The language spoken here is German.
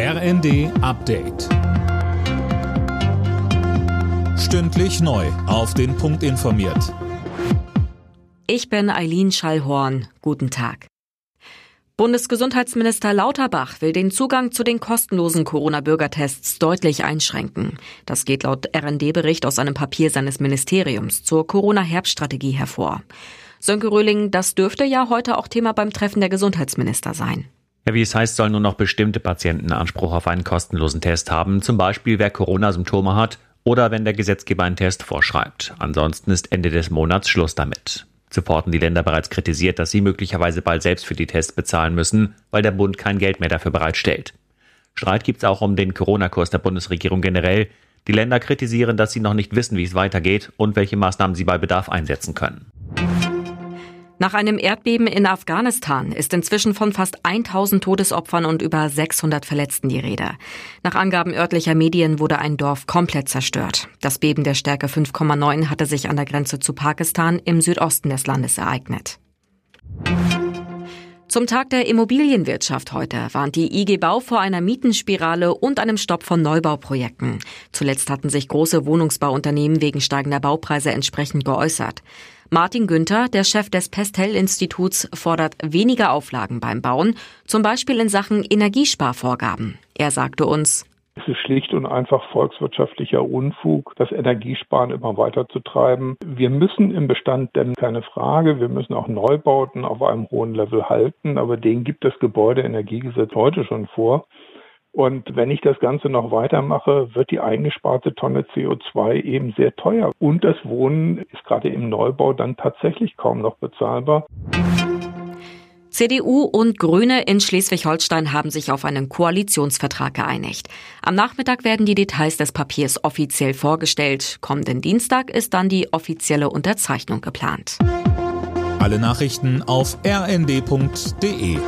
RND Update. Stündlich neu. Auf den Punkt informiert. Ich bin Eileen Schallhorn. Guten Tag. Bundesgesundheitsminister Lauterbach will den Zugang zu den kostenlosen Corona-Bürgertests deutlich einschränken. Das geht laut RND-Bericht aus einem Papier seines Ministeriums zur Corona-Herbststrategie hervor. Sönke Röhling, das dürfte ja heute auch Thema beim Treffen der Gesundheitsminister sein. Ja, wie es heißt, sollen nur noch bestimmte Patienten Anspruch auf einen kostenlosen Test haben, zum Beispiel wer Corona-Symptome hat oder wenn der Gesetzgeber einen Test vorschreibt. Ansonsten ist Ende des Monats Schluss damit. Zuvor hatten die Länder bereits kritisiert, dass sie möglicherweise bald selbst für die Tests bezahlen müssen, weil der Bund kein Geld mehr dafür bereitstellt. Streit gibt es auch um den Corona-Kurs der Bundesregierung generell. Die Länder kritisieren, dass sie noch nicht wissen, wie es weitergeht und welche Maßnahmen sie bei Bedarf einsetzen können. Nach einem Erdbeben in Afghanistan ist inzwischen von fast 1000 Todesopfern und über 600 Verletzten die Rede. Nach Angaben örtlicher Medien wurde ein Dorf komplett zerstört. Das Beben der Stärke 5,9 hatte sich an der Grenze zu Pakistan im Südosten des Landes ereignet. Zum Tag der Immobilienwirtschaft heute warnt die IG Bau vor einer Mietenspirale und einem Stopp von Neubauprojekten. Zuletzt hatten sich große Wohnungsbauunternehmen wegen steigender Baupreise entsprechend geäußert. Martin Günther, der Chef des Pestel-Instituts, fordert weniger Auflagen beim Bauen, zum Beispiel in Sachen Energiesparvorgaben. Er sagte uns, es ist schlicht und einfach volkswirtschaftlicher Unfug, das Energiesparen immer weiter zu treiben. Wir müssen im Bestand denn keine Frage. Wir müssen auch Neubauten auf einem hohen Level halten, aber den gibt das Gebäudeenergiegesetz heute schon vor. Und wenn ich das Ganze noch weitermache, wird die eingesparte Tonne CO2 eben sehr teuer. Und das Wohnen ist gerade im Neubau dann tatsächlich kaum noch bezahlbar. CDU und Grüne in Schleswig-Holstein haben sich auf einen Koalitionsvertrag geeinigt. Am Nachmittag werden die Details des Papiers offiziell vorgestellt. Kommenden Dienstag ist dann die offizielle Unterzeichnung geplant. Alle Nachrichten auf rnd.de